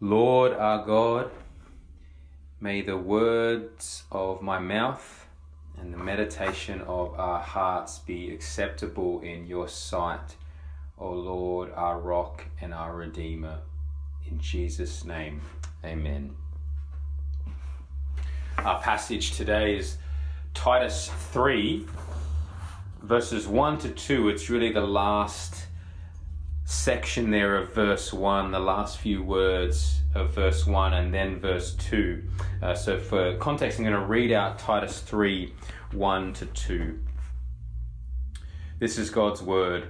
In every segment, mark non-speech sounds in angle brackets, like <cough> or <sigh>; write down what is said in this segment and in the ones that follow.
Lord our God, may the words of my mouth and the meditation of our hearts be acceptable in your sight, O Lord, our rock and our redeemer. In Jesus' name, amen. Our passage today is Titus 3, verses 1 to 2. It's really the last section there of verse 1, the last few words of verse 1, and then verse 2. Uh, so, for context, I'm going to read out Titus 3 1 to 2. This is God's word.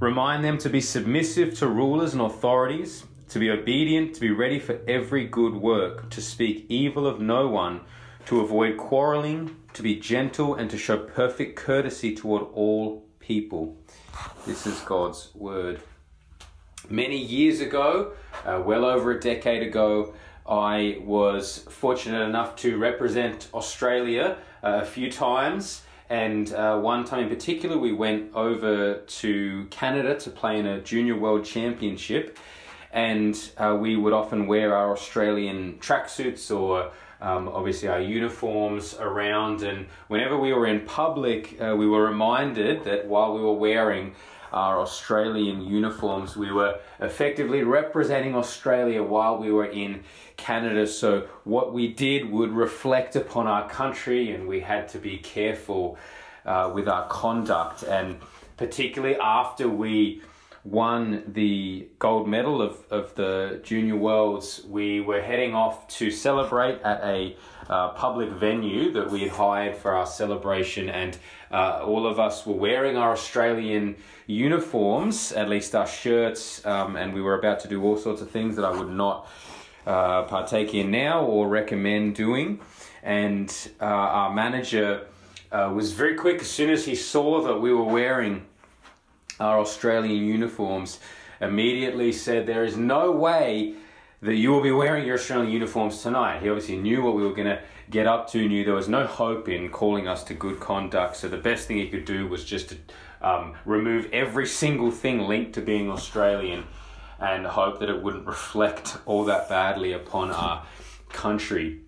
Remind them to be submissive to rulers and authorities, to be obedient, to be ready for every good work, to speak evil of no one, to avoid quarreling, to be gentle, and to show perfect courtesy toward all people. This is God's word. Many years ago, uh, well over a decade ago, I was fortunate enough to represent Australia uh, a few times. And uh, one time in particular, we went over to Canada to play in a Junior World Championship. And uh, we would often wear our Australian tracksuits or um, obviously our uniforms around. And whenever we were in public, uh, we were reminded that while we were wearing our Australian uniforms. We were effectively representing Australia while we were in Canada. So what we did would reflect upon our country, and we had to be careful uh, with our conduct. And particularly after we won the gold medal of, of the Junior Worlds, we were heading off to celebrate at a uh, public venue that we had hired for our celebration, and uh, all of us were wearing our Australian uniforms, at least our shirts, um, and we were about to do all sorts of things that I would not uh, partake in now or recommend doing. And uh, our manager uh, was very quick as soon as he saw that we were wearing our Australian uniforms, immediately said, There is no way that you will be wearing your Australian uniforms tonight. He obviously knew what we were going to get up to, knew there was no hope in calling us to good conduct. So the best thing he could do was just to um, remove every single thing linked to being Australian and hope that it wouldn't reflect all that badly upon our country.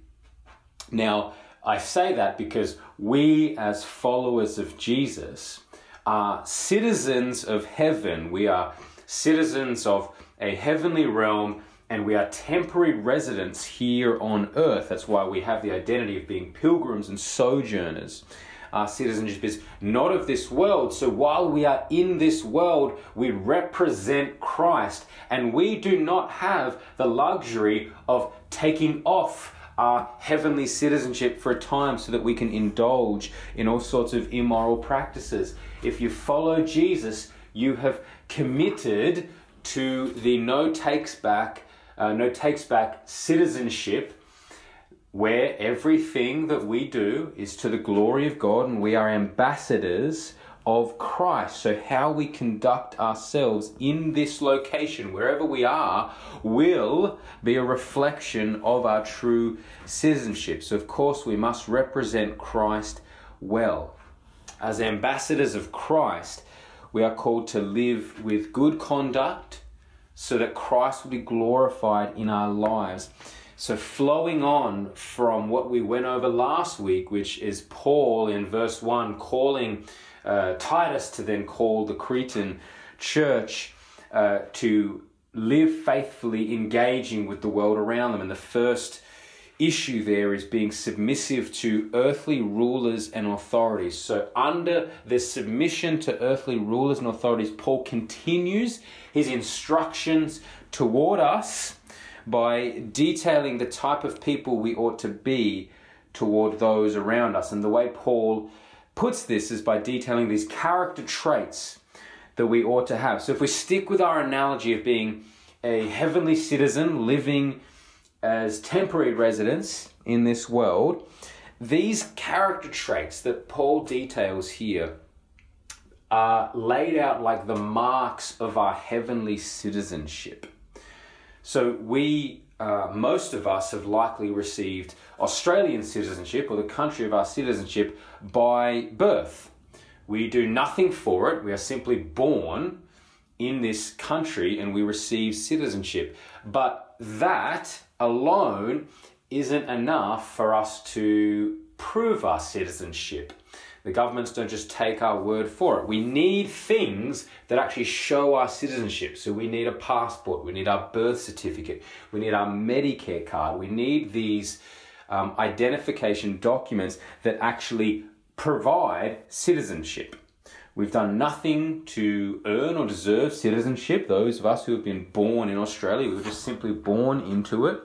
Now, I say that because we, as followers of Jesus, are citizens of heaven. We are citizens of a heavenly realm and we are temporary residents here on earth. That's why we have the identity of being pilgrims and sojourners. Our citizenship is not of this world. So while we are in this world, we represent Christ and we do not have the luxury of taking off our heavenly citizenship for a time so that we can indulge in all sorts of immoral practices. If you follow Jesus, you have committed to the no takes back, uh, no takes back citizenship where everything that we do is to the glory of God and we are ambassadors of Christ. So, how we conduct ourselves in this location, wherever we are, will be a reflection of our true citizenship. So, of course, we must represent Christ well. As ambassadors of Christ, we are called to live with good conduct so that Christ will be glorified in our lives. So, flowing on from what we went over last week, which is Paul in verse 1 calling uh, Titus to then call the Cretan church uh, to live faithfully, engaging with the world around them. And the first issue there is being submissive to earthly rulers and authorities. So, under this submission to earthly rulers and authorities, Paul continues his instructions toward us by detailing the type of people we ought to be toward those around us. And the way Paul puts this is by detailing these character traits that we ought to have. So if we stick with our analogy of being a heavenly citizen living as temporary residents in this world, these character traits that Paul details here are laid out like the marks of our heavenly citizenship. So we uh, most of us have likely received Australian citizenship or the country of our citizenship by birth. We do nothing for it, we are simply born in this country and we receive citizenship. But that alone isn't enough for us to prove our citizenship. The governments don't just take our word for it. We need things that actually show our citizenship. So we need a passport, we need our birth certificate, we need our Medicare card, we need these um, identification documents that actually provide citizenship. We've done nothing to earn or deserve citizenship. Those of us who have been born in Australia, we were just simply born into it.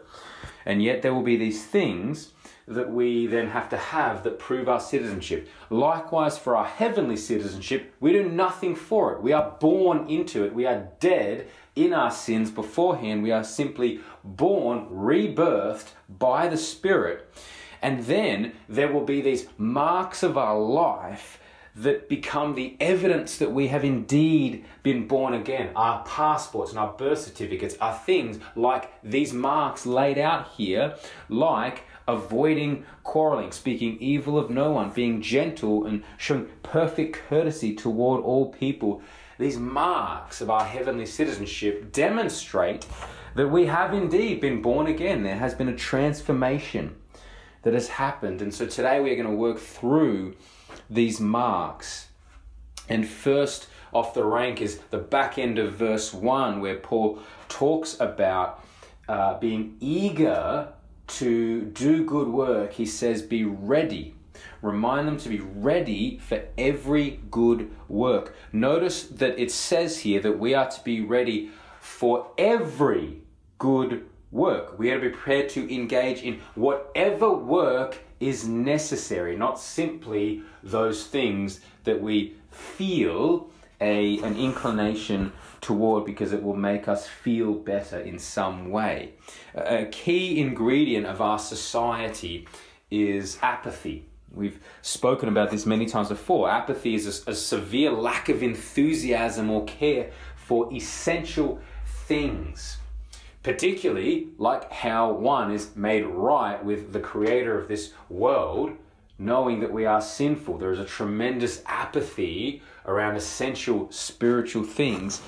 And yet there will be these things that we then have to have that prove our citizenship. Likewise, for our heavenly citizenship, we do nothing for it. We are born into it. We are dead in our sins beforehand. We are simply born, rebirthed by the Spirit. And then there will be these marks of our life that become the evidence that we have indeed been born again. Our passports and our birth certificates are things like these marks laid out here, like avoiding quarreling, speaking evil of no one, being gentle, and showing perfect courtesy toward all people. These marks of our heavenly citizenship demonstrate that we have indeed been born again. There has been a transformation that has happened. And so today we are going to work through these marks. And first off the rank is the back end of verse 1, where Paul talks about uh, being eager to do good work. He says, Be ready. Remind them to be ready for every good work. Notice that it says here that we are to be ready for every good work. We are to be prepared to engage in whatever work is necessary, not simply those things that we feel a, an inclination toward because it will make us feel better in some way. A key ingredient of our society is apathy. We've spoken about this many times before. Apathy is a, a severe lack of enthusiasm or care for essential things particularly like how one is made right with the creator of this world, knowing that we are sinful. There is a tremendous apathy around essential spiritual things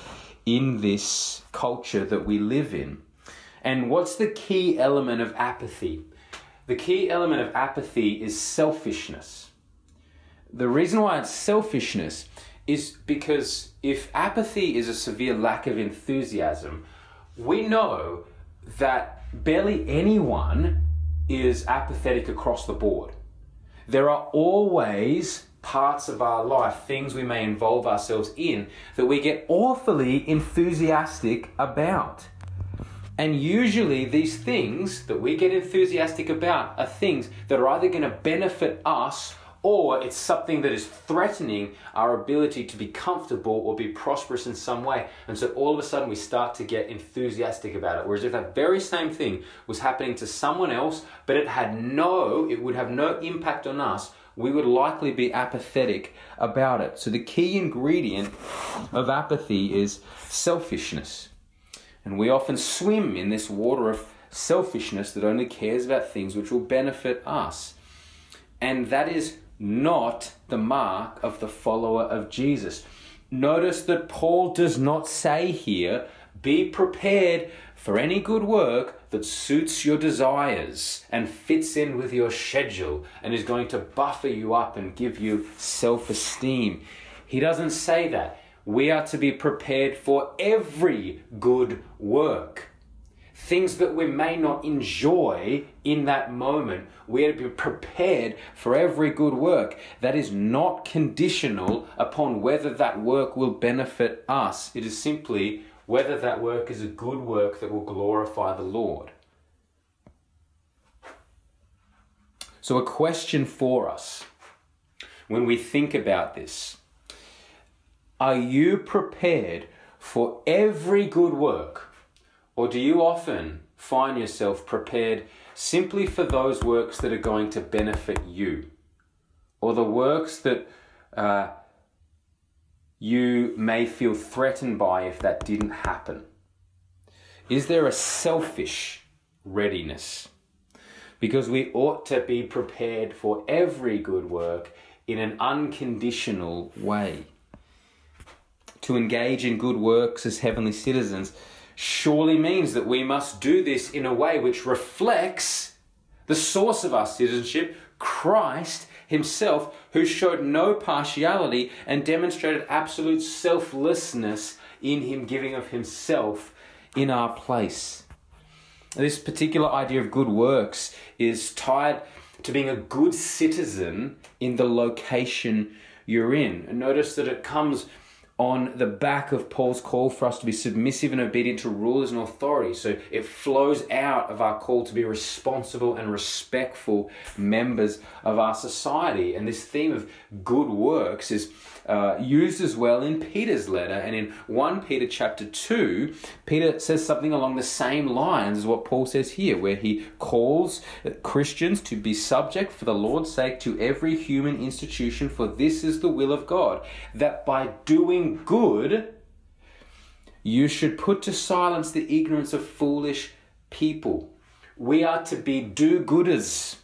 in this culture that we live in. And what's the key element of apathy? The key element of apathy is selfishness. The reason why it's selfishness is because if apathy is a severe lack of enthusiasm, we know that barely anyone is apathetic across the board. There are always parts of our life, things we may involve ourselves in, that we get awfully enthusiastic about. And usually, these things that we get enthusiastic about are things that are either going to benefit us or it's something that is threatening our ability to be comfortable or be prosperous in some way. And so all of a sudden we start to get enthusiastic about it. Whereas if that very same thing was happening to someone else, but it had no, it would have no impact on us, we would likely be apathetic about it. So the key ingredient of apathy is selfishness. And we often swim in this water of selfishness that only cares about things which will benefit us. And that is not the mark of the follower of Jesus. Notice that Paul does not say here, be prepared for any good work that suits your desires and fits in with your schedule and is going to buffer you up and give you self esteem. He doesn't say that. We are to be prepared for every good work things that we may not enjoy in that moment. We are to be prepared for every good work that is not conditional upon whether that work will benefit us. It is simply whether that work is a good work that will glorify the Lord. So, a question for us when we think about this are you prepared for every good work? Or do you often find yourself prepared simply for those works that are going to benefit you? Or the works that uh, you may feel threatened by if that didn't happen? Is there a selfish readiness? Because we ought to be prepared for every good work in an unconditional way. To engage in good works as heavenly citizens surely means that we must do this in a way which reflects the source of our citizenship, Christ Himself, who showed no partiality and demonstrated absolute selflessness in Him giving of Himself in our place. This particular idea of good works is tied to being a good citizen in the location you're in. And notice that it comes on the back of Paul's call for us to be submissive and obedient to rulers and authorities. So it flows out of our call to be responsible and respectful members of our society. And this theme of good works is uh, used as well in Peter's letter. And in 1 Peter chapter 2, Peter says something along the same lines as what Paul says here, where he calls Christians to be subject for the Lord's sake to every human institution, for this is the will of God, that by doing good, you should put to silence the ignorance of foolish people. We are to be do gooders.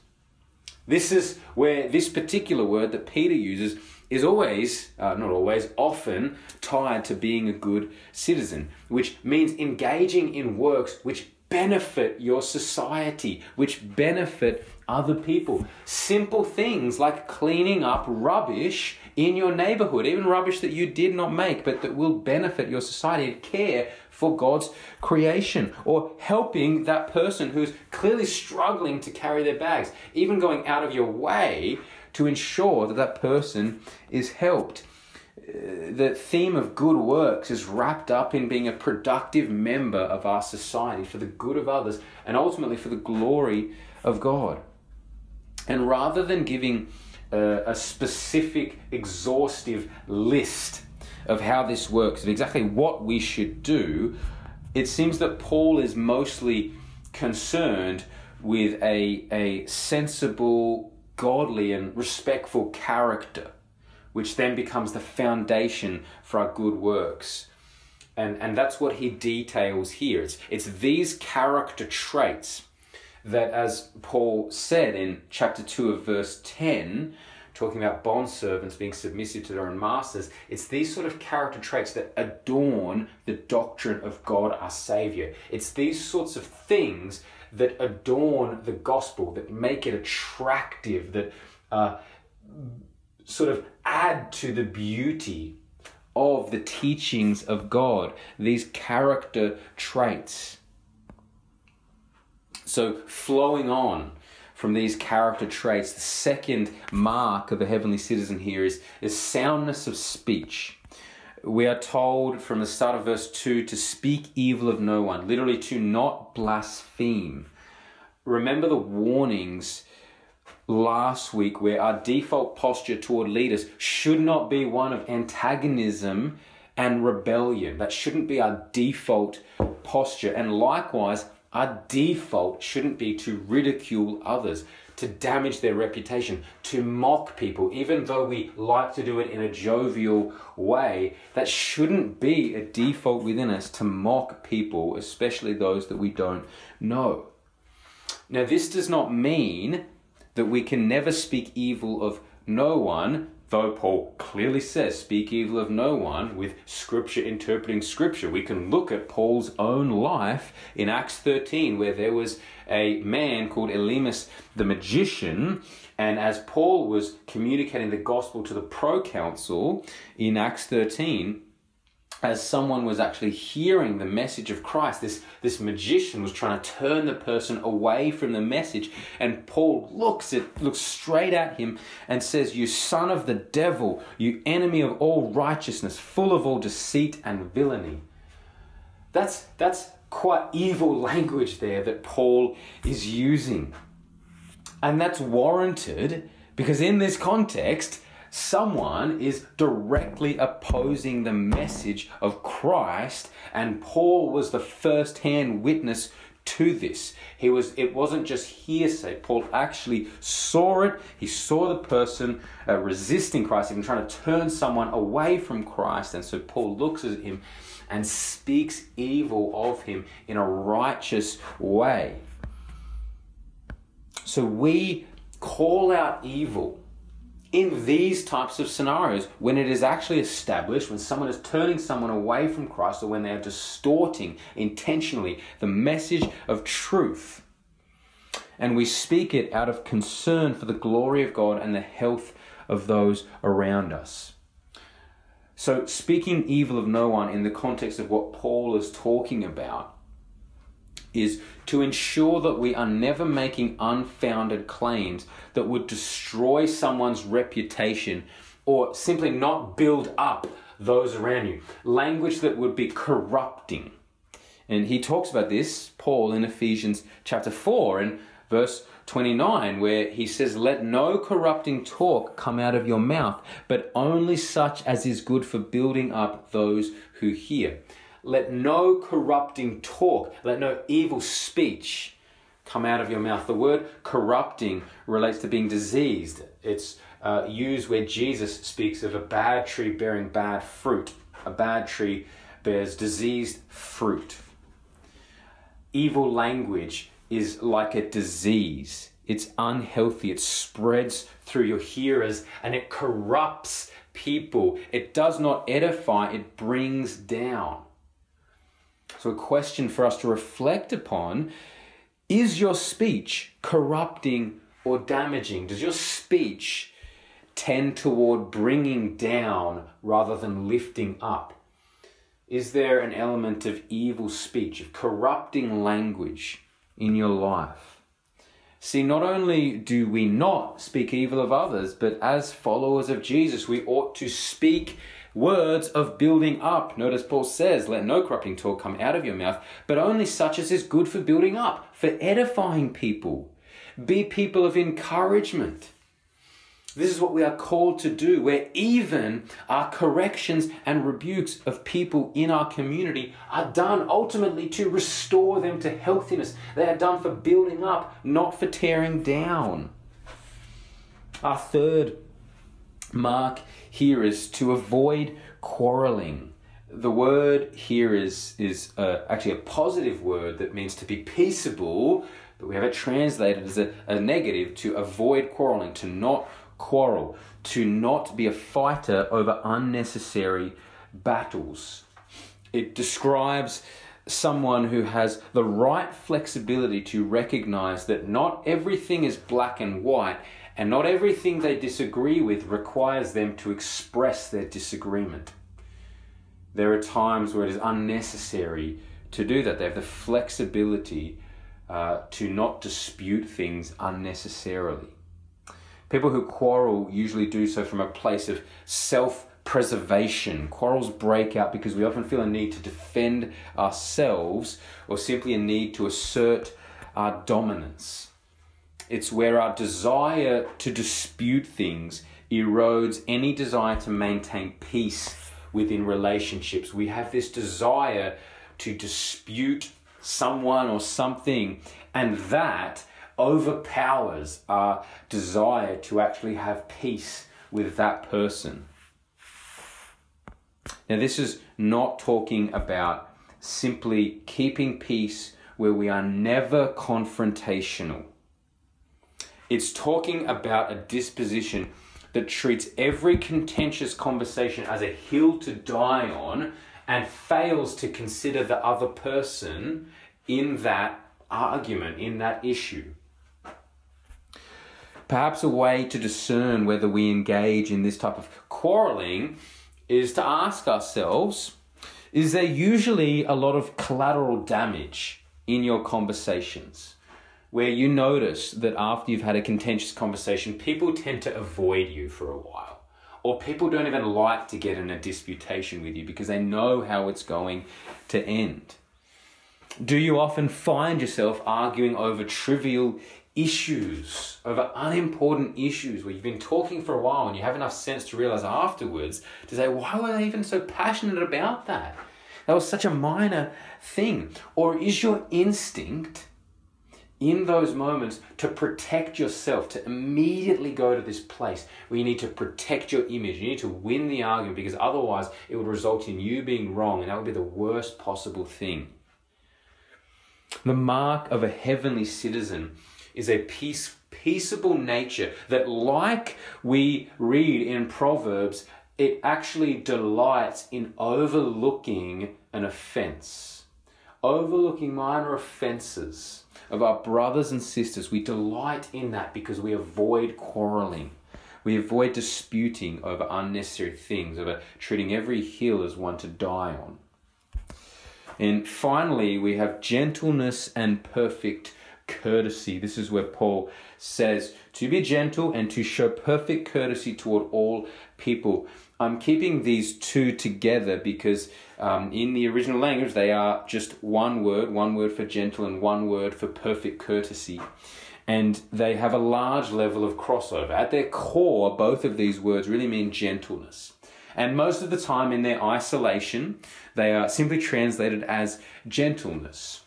This is where this particular word that Peter uses is always, uh, not always, often tied to being a good citizen, which means engaging in works which benefit your society, which benefit other people. Simple things like cleaning up rubbish in your neighborhood, even rubbish that you did not make, but that will benefit your society and care for God's creation, or helping that person who's clearly struggling to carry their bags, even going out of your way to ensure that that person is helped. Uh, the theme of good works is wrapped up in being a productive member of our society for the good of others and ultimately for the glory of God. And rather than giving uh, a specific, exhaustive list of how this works, of exactly what we should do, it seems that Paul is mostly concerned with a, a sensible godly and respectful character, which then becomes the foundation for our good works. And, and that's what he details here. It's, it's these character traits that, as Paul said in chapter 2 of verse 10, talking about bond servants being submissive to their own masters, it's these sort of character traits that adorn the doctrine of God our Savior. It's these sorts of things that adorn the gospel, that make it attractive, that uh, sort of add to the beauty of the teachings of God, these character traits. So, flowing on from these character traits, the second mark of a heavenly citizen here is, is soundness of speech we are told from the start of verse 2 to speak evil of no one, literally to not blaspheme. Remember the warnings last week where our default posture toward leaders should not be one of antagonism and rebellion. That shouldn't be our default posture. And likewise, our default shouldn't be to ridicule others to damage their reputation, to mock people, even though we like to do it in a jovial way. That shouldn't be a default within us to mock people, especially those that we don't know. Now, this does not mean that we can never speak evil of no one though Paul clearly says, speak evil of no one, with Scripture interpreting Scripture. We can look at Paul's own life in Acts 13, where there was a man called Elymas the magician, and as Paul was communicating the gospel to the proconsul in Acts 13, as someone was actually hearing the message of Christ, this, this magician was trying to turn the person away from the message. And Paul looks at looks straight at him and says, You son of the devil, you enemy of all righteousness, full of all deceit and villainy. That's that's quite evil <laughs> language there that Paul is using. And that's warranted because in this context, someone is directly opposing the message of Christ, and Paul was the first hand witness to this. He was it wasn't just hearsay. Paul actually saw it. He saw the person uh, resisting Christ, even trying to turn someone away from Christ. And so Paul looks at him and speaks evil of him in a righteous way. So we call out evil in these types of scenarios, when it is actually established, when someone is turning someone away from Christ, or when they are distorting intentionally the message of truth, and we speak it out of concern for the glory of God and the health of those around us. So, speaking evil of no one in the context of what Paul is talking about is to ensure that we are never making unfounded claims that would destroy someone's reputation or simply not build up those around you. Language that would be corrupting. And he talks about this, Paul, in Ephesians chapter 4 and verse 29, where he says, Let no corrupting talk come out of your mouth, but only such as is good for building up those who hear. Let no corrupting talk, let no evil speech come out of your mouth. The word corrupting relates to being diseased. It's uh, used where Jesus speaks of a bad tree bearing bad fruit. A bad tree bears diseased fruit. Evil language is like a disease. It's unhealthy. It spreads through your hearers and it corrupts people. It does not edify, it brings down. So, a question for us to reflect upon is your speech corrupting or damaging? Does your speech tend toward bringing down rather than lifting up? Is there an element of evil speech, of corrupting language in your life? See, not only do we not speak evil of others, but as followers of Jesus, we ought to speak words of building up. Notice Paul says, Let no corrupting talk come out of your mouth, but only such as is good for building up, for edifying people. Be people of encouragement. This is what we are called to do, where even our corrections and rebukes of people in our community are done ultimately to restore them to healthiness. They are done for building up, not for tearing down. Our third mark here is to avoid quarreling. The word here is, is uh, actually a positive word that means to be peaceable, but we have it translated as a, a negative to avoid quarreling, to not quarrel, to not be a fighter over unnecessary battles. It describes someone who has the right flexibility to recognize that not everything is black and white and not everything they disagree with requires them to express their disagreement. There are times where it is unnecessary to do that. They have the flexibility uh, to not dispute things unnecessarily. People who quarrel usually do so from a place of self preservation. Quarrels break out because we often feel a need to defend ourselves or simply a need to assert our dominance. It's where our desire to dispute things erodes any desire to maintain peace within relationships. We have this desire to dispute someone or something, and that overpowers our desire to actually have peace with that person. Now, this is not talking about simply keeping peace where we are never confrontational. It's talking about a disposition that treats every contentious conversation as a hill to die on and fails to consider the other person in that argument, in that issue. Perhaps a way to discern whether we engage in this type of quarreling is to ask ourselves is there usually a lot of collateral damage in your conversations? Where you notice that after you've had a contentious conversation, people tend to avoid you for a while. Or people don't even like to get in a disputation with you because they know how it's going to end. Do you often find yourself arguing over trivial issues, over unimportant issues where you've been talking for a while and you have enough sense to realize afterwards to say, why were they even so passionate about that? That was such a minor thing. Or is your instinct in those moments to protect yourself, to immediately go to this place where you need to protect your image. You need to win the argument because otherwise it would result in you being wrong, and that would be the worst possible thing. The mark of a heavenly citizen is a peace, peaceable nature that, like we read in Proverbs, it actually delights in overlooking an offense, overlooking minor offenses of our brothers and sisters. We delight in that because we avoid quarreling. We avoid disputing over unnecessary things, over treating every hill as one to die on. And finally, we have gentleness and perfect courtesy. This is where Paul says to be gentle and to show perfect courtesy toward all people. I'm keeping these two together because um, in the original language they are just one word, one word for gentle and one word for perfect courtesy. And they have a large level of crossover. At their core, both of these words really mean gentleness. And most of the time, in their isolation, they are simply translated as gentleness.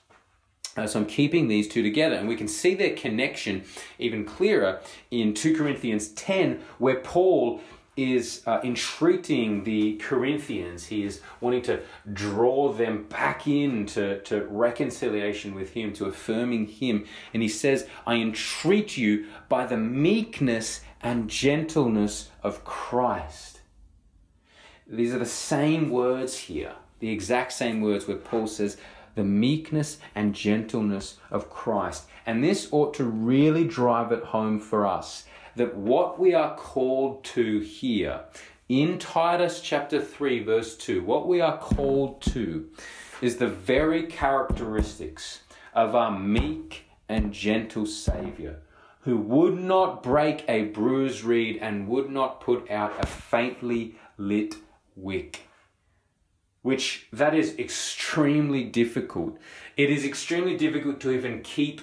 Uh, so I'm keeping these two together, and we can see their connection even clearer in 2 Corinthians 10, where Paul is uh, entreating the Corinthians. He is wanting to draw them back into to reconciliation with Him, to affirming Him. And he says, I entreat you by the meekness and gentleness of Christ. These are the same words here, the exact same words where Paul says, the meekness and gentleness of Christ. And this ought to really drive it home for us that what we are called to here in Titus chapter 3, verse 2, what we are called to is the very characteristics of our meek and gentle Savior, who would not break a bruised reed and would not put out a faintly lit wick which that is extremely difficult. It is extremely difficult to even keep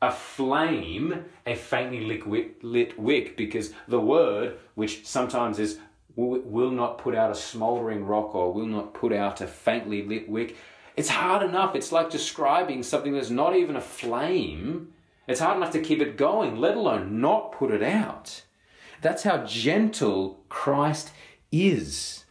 a flame a faintly lit, lit wick because the word, which sometimes is will not put out a smouldering rock or will not put out a faintly lit wick, it's hard enough. It's like describing something that's not even a flame. It's hard enough to keep it going, let alone not put it out. That's how gentle Christ is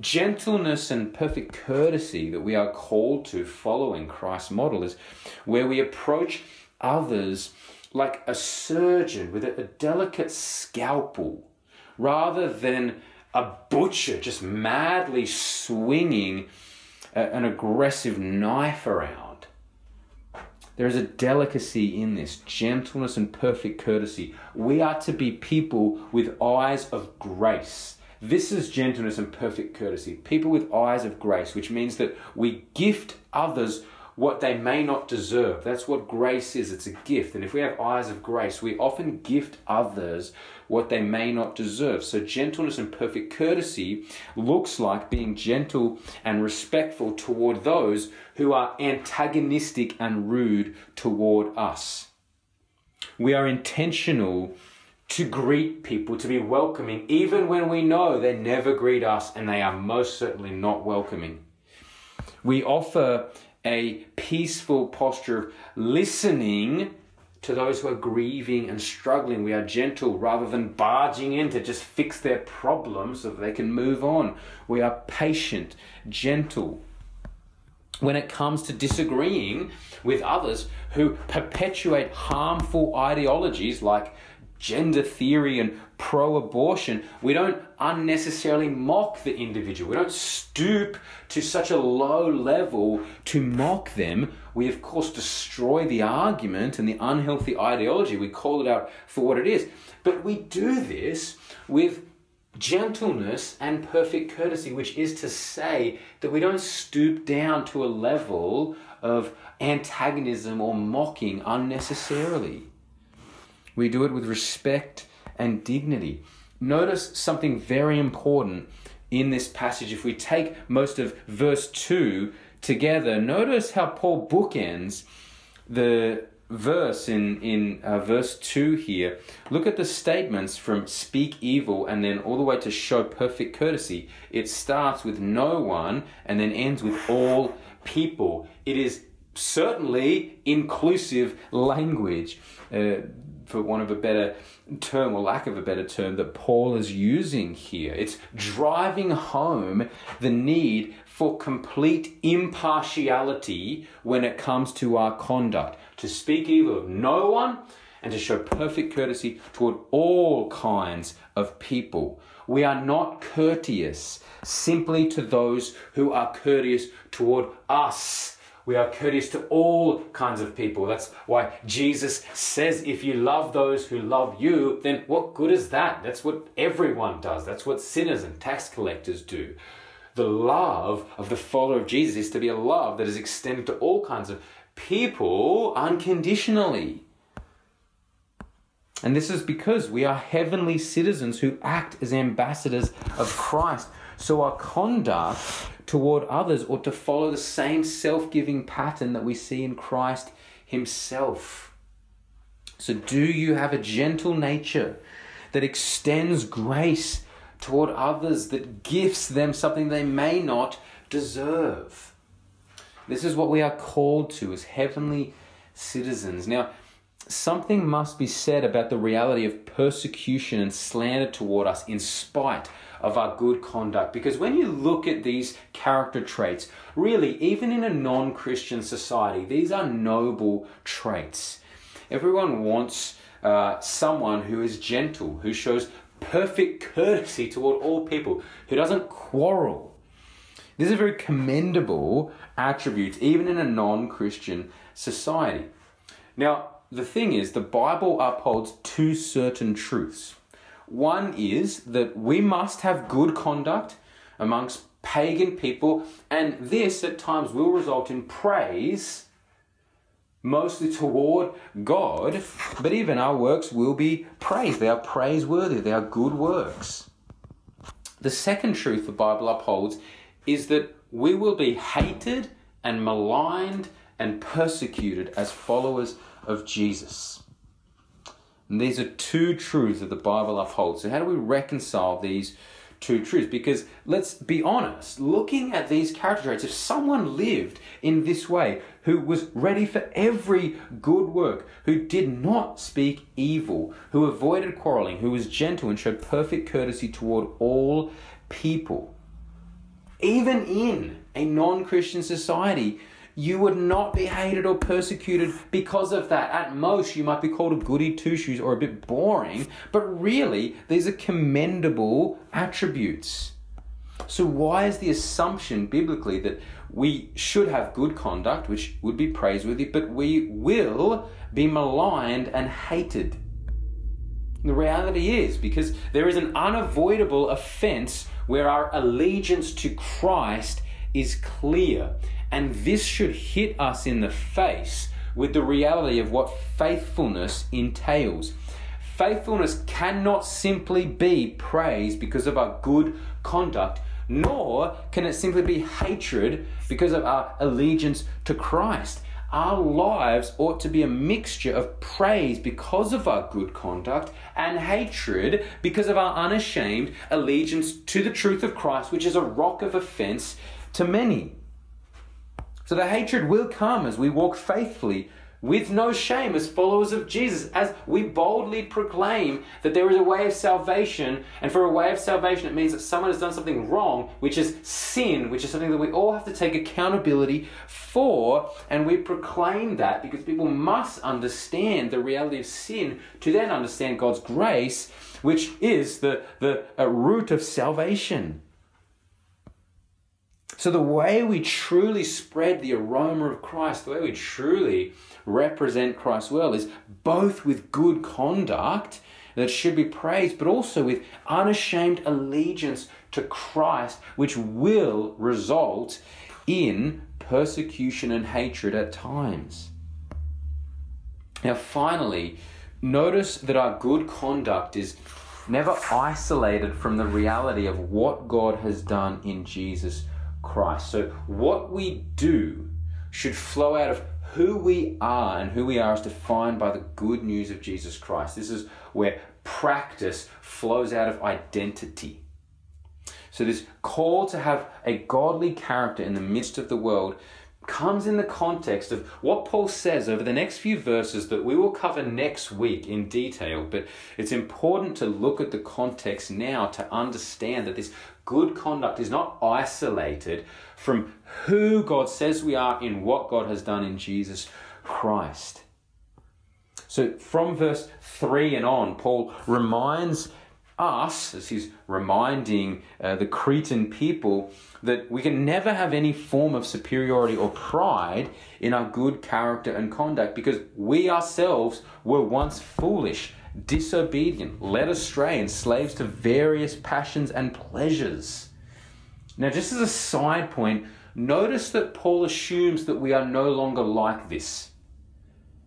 gentleness and perfect courtesy that we are called to following Christ's model is where we approach others like a surgeon with a, delicate scalpel rather than a butcher just madly swinging an aggressive knife around. There is a delicacy in this, gentleness and perfect courtesy. We are to be people with eyes of grace this is gentleness and perfect courtesy, people with eyes of grace, which means that we gift others what they may not deserve. That's what grace is. It's a gift. And if we have eyes of grace, we often gift others what they may not deserve. So, gentleness and perfect courtesy looks like being gentle and respectful toward those who are antagonistic and rude toward us. We are intentional to greet people, to be welcoming, even when we know they never greet us and they are most certainly not welcoming. We offer a peaceful posture of listening to those who are grieving and struggling. We are gentle rather than barging in to just fix their problems so that they can move on. We are patient, gentle. When it comes to disagreeing with others who perpetuate harmful ideologies like gender theory and pro abortion, we don't unnecessarily mock the individual. We don't stoop to such a low level to mock them. We, of course, destroy the argument and the unhealthy ideology. We call it out for what it is. But we do this with gentleness and perfect courtesy, which is to say that we don't stoop down to a level of antagonism or mocking unnecessarily. We do it with respect and dignity. Notice something very important in this passage. If we take most of verse 2 together, notice how Paul bookends the verse in, in uh, verse 2 here. Look at the statements from speak evil and then all the way to show perfect courtesy. It starts with no one and then ends with all people. It is certainly inclusive language. Uh, for want of a better term or lack of a better term, that Paul is using here. It's driving home the need for complete impartiality when it comes to our conduct. To speak evil of no one and to show perfect courtesy toward all kinds of people. We are not courteous simply to those who are courteous toward us. We are courteous to all kinds of people. That's why Jesus says, if you love those who love you, then what good is that? That's what everyone does. That's what sinners and tax collectors do. The love of the follower of Jesus is to be a love that is extended to all kinds of people unconditionally. And this is because we are heavenly citizens who act as ambassadors of Christ. So our conduct toward others ought to follow the same self giving pattern that we see in Christ Himself. So, do you have a gentle nature that extends grace toward others, that gifts them something they may not deserve? This is what we are called to as heavenly citizens. Now, something must be said about the reality of persecution and slander toward us in spite of our good conduct. Because when you look at these character traits, really, even in a non Christian society, these are noble traits. Everyone wants uh, someone who is gentle, who shows perfect courtesy toward all people, who doesn't quarrel. These are very commendable attributes, even in a non Christian society. Now, the thing is, the Bible upholds two certain truths. One is that we must have good conduct amongst pagan people, and this at times will result in praise, mostly toward God, but even our works will be praised. They are praiseworthy, they are good works. The second truth the Bible upholds is that we will be hated and maligned and persecuted as followers of Jesus. And these are two truths that the Bible upholds. So, how do we reconcile these two truths? Because let's be honest, looking at these character traits, if someone lived in this way, who was ready for every good work, who did not speak evil, who avoided quarreling, who was gentle and showed perfect courtesy toward all people, even in a non Christian society, you would not be hated or persecuted because of that. At most, you might be called a goody two shoes or a bit boring, but really, these are commendable attributes. So, why is the assumption biblically that we should have good conduct, which would be praiseworthy, but we will be maligned and hated? The reality is because there is an unavoidable offense where our allegiance to Christ is clear. And this should hit us in the face with the reality of what faithfulness entails. Faithfulness cannot simply be praised because of our good conduct, nor can it simply be hatred because of our allegiance to Christ. Our lives ought to be a mixture of praise because of our good conduct and hatred because of our unashamed allegiance to the truth of Christ, which is a rock of offense to many. So the hatred will come as we walk faithfully with no shame as followers of Jesus, as we boldly proclaim that there is a way of salvation. And for a way of salvation, it means that someone has done something wrong, which is sin, which is something that we all have to take accountability for. And we proclaim that because people must understand the reality of sin to then understand God's grace, which is the, the uh, root of salvation. So, the way we truly spread the aroma of Christ, the way we truly represent Christ well, is both with good conduct that should be praised, but also with unashamed allegiance to Christ, which will result in persecution and hatred at times. Now, finally, notice that our good conduct is never isolated from the reality of what God has done in Jesus Christ. So, what we do should flow out of who we are, and who we are is defined by the good news of Jesus Christ. This is where practice flows out of identity. So, this call to have a godly character in the midst of the world comes in the context of what Paul says over the next few verses that we will cover next week in detail. But it's important to look at the context now to understand that this good conduct is not isolated from who God says we are in what God has done in Jesus Christ. So from verse 3 and on, Paul reminds us, as he's reminding uh, the Cretan people, that we can never have any form of superiority or pride in our good character and conduct because we ourselves were once foolish, disobedient, led astray, and slaves to various passions and pleasures. Now, just as a side point, notice that Paul assumes that we are no longer like this.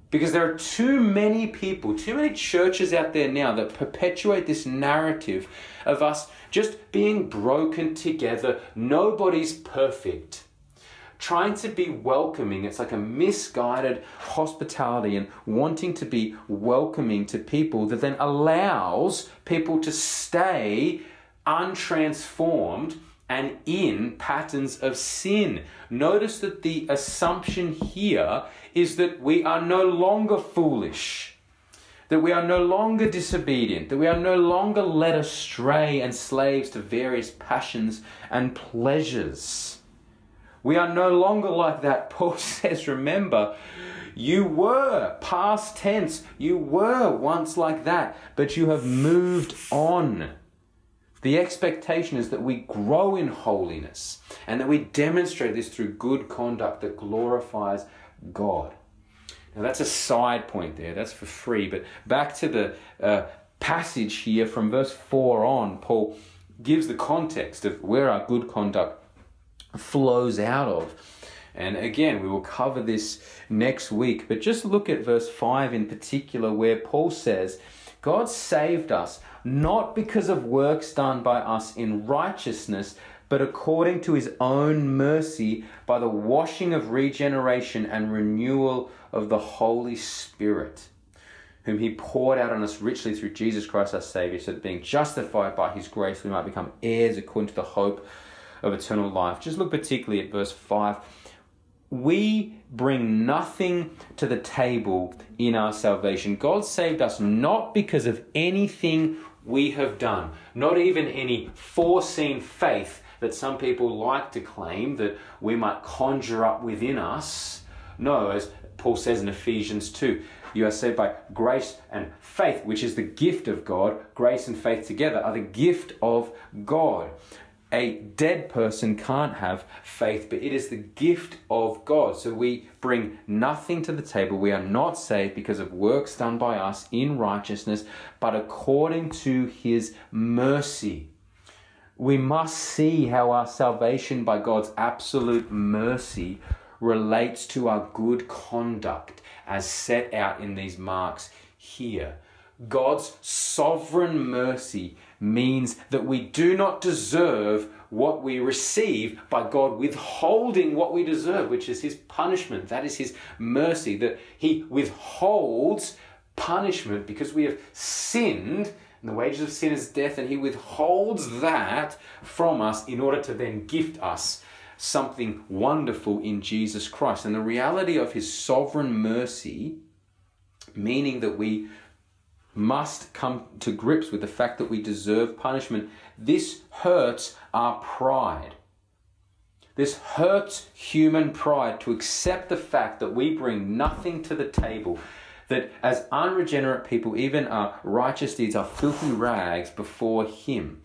Because there are too many people, too many churches out there now that perpetuate this narrative of us just being broken together. Nobody's perfect. Trying to be welcoming, it's like a misguided hospitality and wanting to be welcoming to people that then allows people to stay untransformed and in patterns of sin. Notice that the assumption here is that we are no longer foolish, that we are no longer disobedient, that we are no longer led astray and slaves to various passions and pleasures. We are no longer like that. <laughs> Paul says, remember, you were, past tense, you were once like that, but you have moved on. The expectation is that we grow in holiness and that we demonstrate this through good conduct that glorifies God. Now, that's a side point there, that's for free. But back to the uh, passage here from verse 4 on, Paul gives the context of where our good conduct flows out of. And again, we will cover this next week, but just look at verse 5 in particular, where Paul says, God saved us not because of works done by us in righteousness, but according to his own mercy by the washing of regeneration and renewal of the Holy Spirit, whom he poured out on us richly through Jesus Christ our Savior, so that being justified by his grace, we might become heirs according to the hope of eternal life. Just look particularly at verse 5 we bring nothing to the table in our salvation. God saved us not because of anything we have done, not even any foreseen faith that some people like to claim that we might conjure up within us. No, as Paul says in Ephesians 2, you are saved by grace and faith, which is the gift of God. Grace and faith together are the gift of God a dead person can't have faith, but it is the gift of God. So we bring nothing to the table. We are not saved because of works done by us in righteousness, but according to his mercy. We must see how our salvation by God's absolute mercy relates to our good conduct as set out in these marks here. God's sovereign mercy means that we do not deserve what we receive by God withholding what we deserve, which is His punishment. That is His mercy, that He withholds punishment because we have sinned, and the wages of sin is death, and He withholds that from us in order to then gift us something wonderful in Jesus Christ. And the reality of His sovereign mercy, meaning that we must come to grips with the fact that we deserve punishment. This hurts our pride. This hurts human pride to accept the fact that we bring nothing to the table, that as unregenerate people, even our righteous deeds are filthy rags before Him.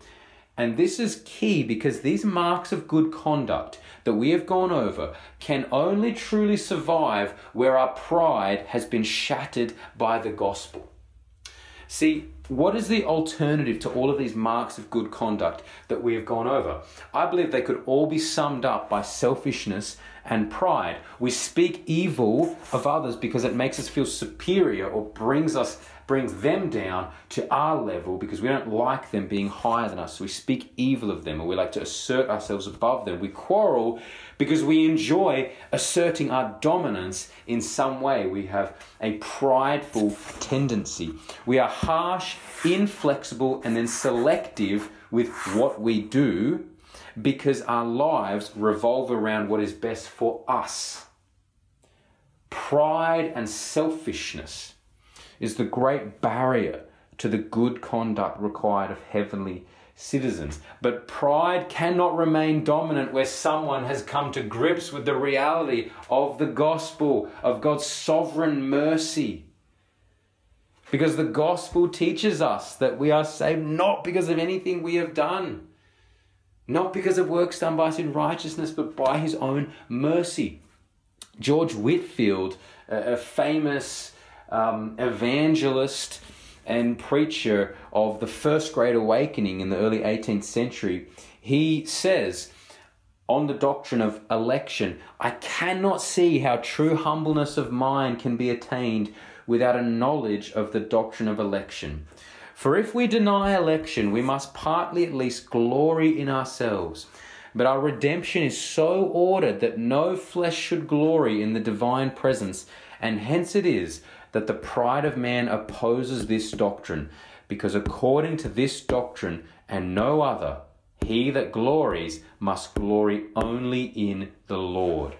And this is key because these marks of good conduct that we have gone over can only truly survive where our pride has been shattered by the gospel. See, what is the alternative to all of these marks of good conduct that we have gone over? I believe they could all be summed up by selfishness and pride. We speak evil of others because it makes us feel superior or brings us brings them down to our level because we don't like them being higher than us. So we speak evil of them or we like to assert ourselves above them. We quarrel because we enjoy asserting our dominance in some way. We have a prideful tendency. We are harsh, inflexible, and then selective with what we do because our lives revolve around what is best for us. Pride and selfishness is the great barrier to the good conduct required of heavenly citizens. But pride cannot remain dominant where someone has come to grips with the reality of the gospel, of God's sovereign mercy. Because the gospel teaches us that we are saved not because of anything we have done, not because of works done by us in righteousness, but by his own mercy. George Whitefield, a, famous um, evangelist and preacher of the First Great Awakening in the early 18th century, he says on the doctrine of election, I cannot see how true humbleness of mind can be attained without a knowledge of the doctrine of election. For if we deny election, we must partly at least glory in ourselves. But our redemption is so ordered that no flesh should glory in the divine presence, and hence it is that the pride of man opposes this doctrine, because according to this doctrine and no other, he that glories must glory only in the Lord.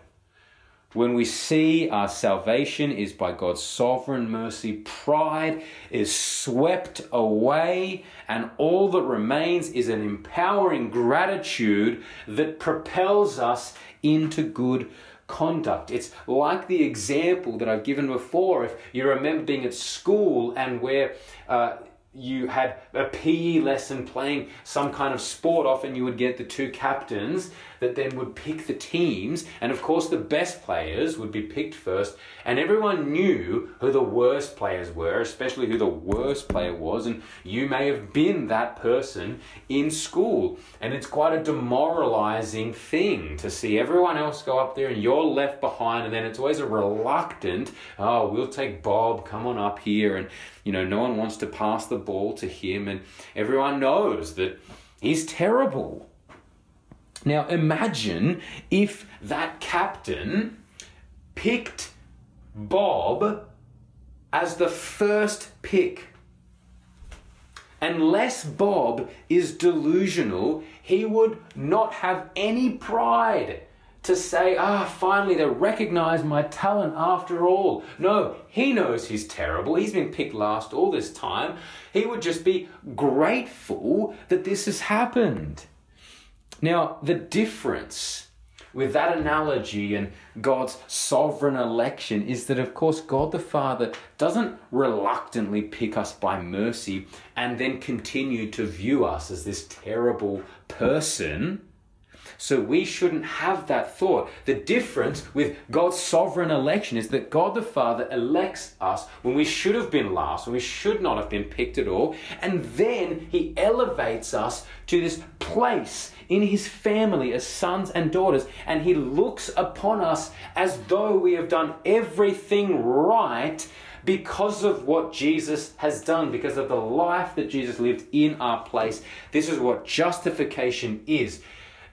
When we see our salvation is by God's sovereign mercy, pride is swept away, and all that remains is an empowering gratitude that propels us into good conduct. It's like the example that I've given before. If you remember being at school and where uh, you had a PE lesson playing some kind of sport, often you would get the two captains that then would pick the teams, and of course, the best players would be picked first, and everyone knew who the worst players were, especially who the worst player was, and you may have been that person in school. And it's quite a demoralizing thing to see everyone else go up there and you're left behind, and then it's always a reluctant, oh, we'll take Bob, come on up here, and you know, no one wants to pass the ball to him, and everyone knows that he's terrible. Now imagine if that captain picked Bob as the first pick. Unless Bob is delusional, he would not have any pride to say, ah, finally they recognize my talent after all. No, he knows he's terrible. He's been picked last all this time. He would just be grateful that this has happened. Now, the difference with that analogy and God's sovereign election is that, of course, God the Father doesn't reluctantly pick us by mercy and then continue to view us as this terrible person. So we shouldn't have that thought. The difference with God's sovereign election is that God the Father elects us when we should have been last, when we should not have been picked at all, and then He elevates us to this place in His family as sons and daughters, and He looks upon us as though we have done everything right because of what Jesus has done, because of the life that Jesus lived in our place. This is what justification is.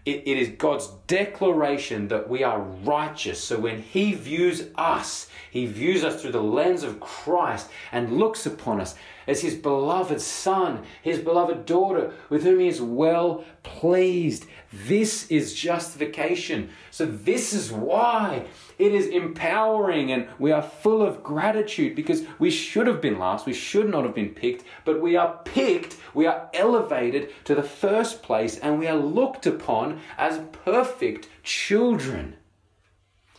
It, it is God's declaration that we are righteous. So when He views us, He views us through the lens of Christ and looks upon us as His beloved Son, His beloved daughter, with whom He is well pleased. This is justification. So this is why it is empowering and we are full of gratitude because we should have been last. We should not have been picked, but we are picked. We are elevated to the first place and we are looked upon as perfect children.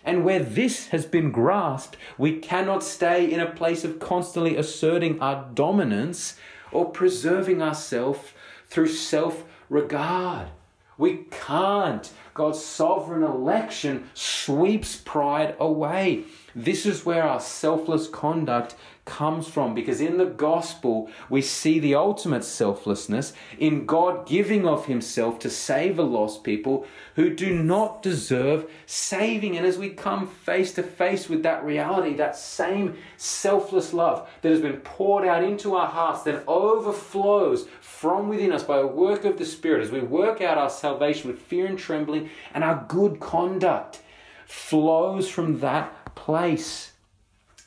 And where this has been grasped, we cannot stay in a place of constantly asserting our dominance or preserving ourselves through self regard. We can't. God's sovereign election sweeps pride away. This is where our selfless conduct comes from because in the gospel we see the ultimate selflessness in God giving of himself to save a lost people who do not deserve saving. And as we come face to face with that reality that same selfless love that has been poured out into our hearts that overflows from within us by a work of the spirit as we work out our salvation with fear and trembling and our good conduct flows from that place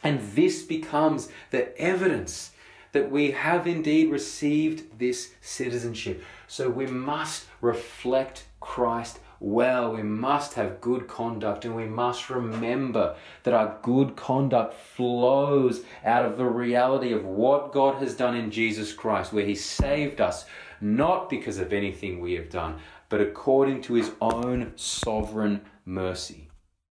and this becomes the evidence that we have indeed received this citizenship. So we must reflect Christ well. We must have good conduct and we must remember that our good conduct flows out of the reality of what God has done in Jesus Christ, where He saved us, not because of anything we have done, but according to His own sovereign mercy.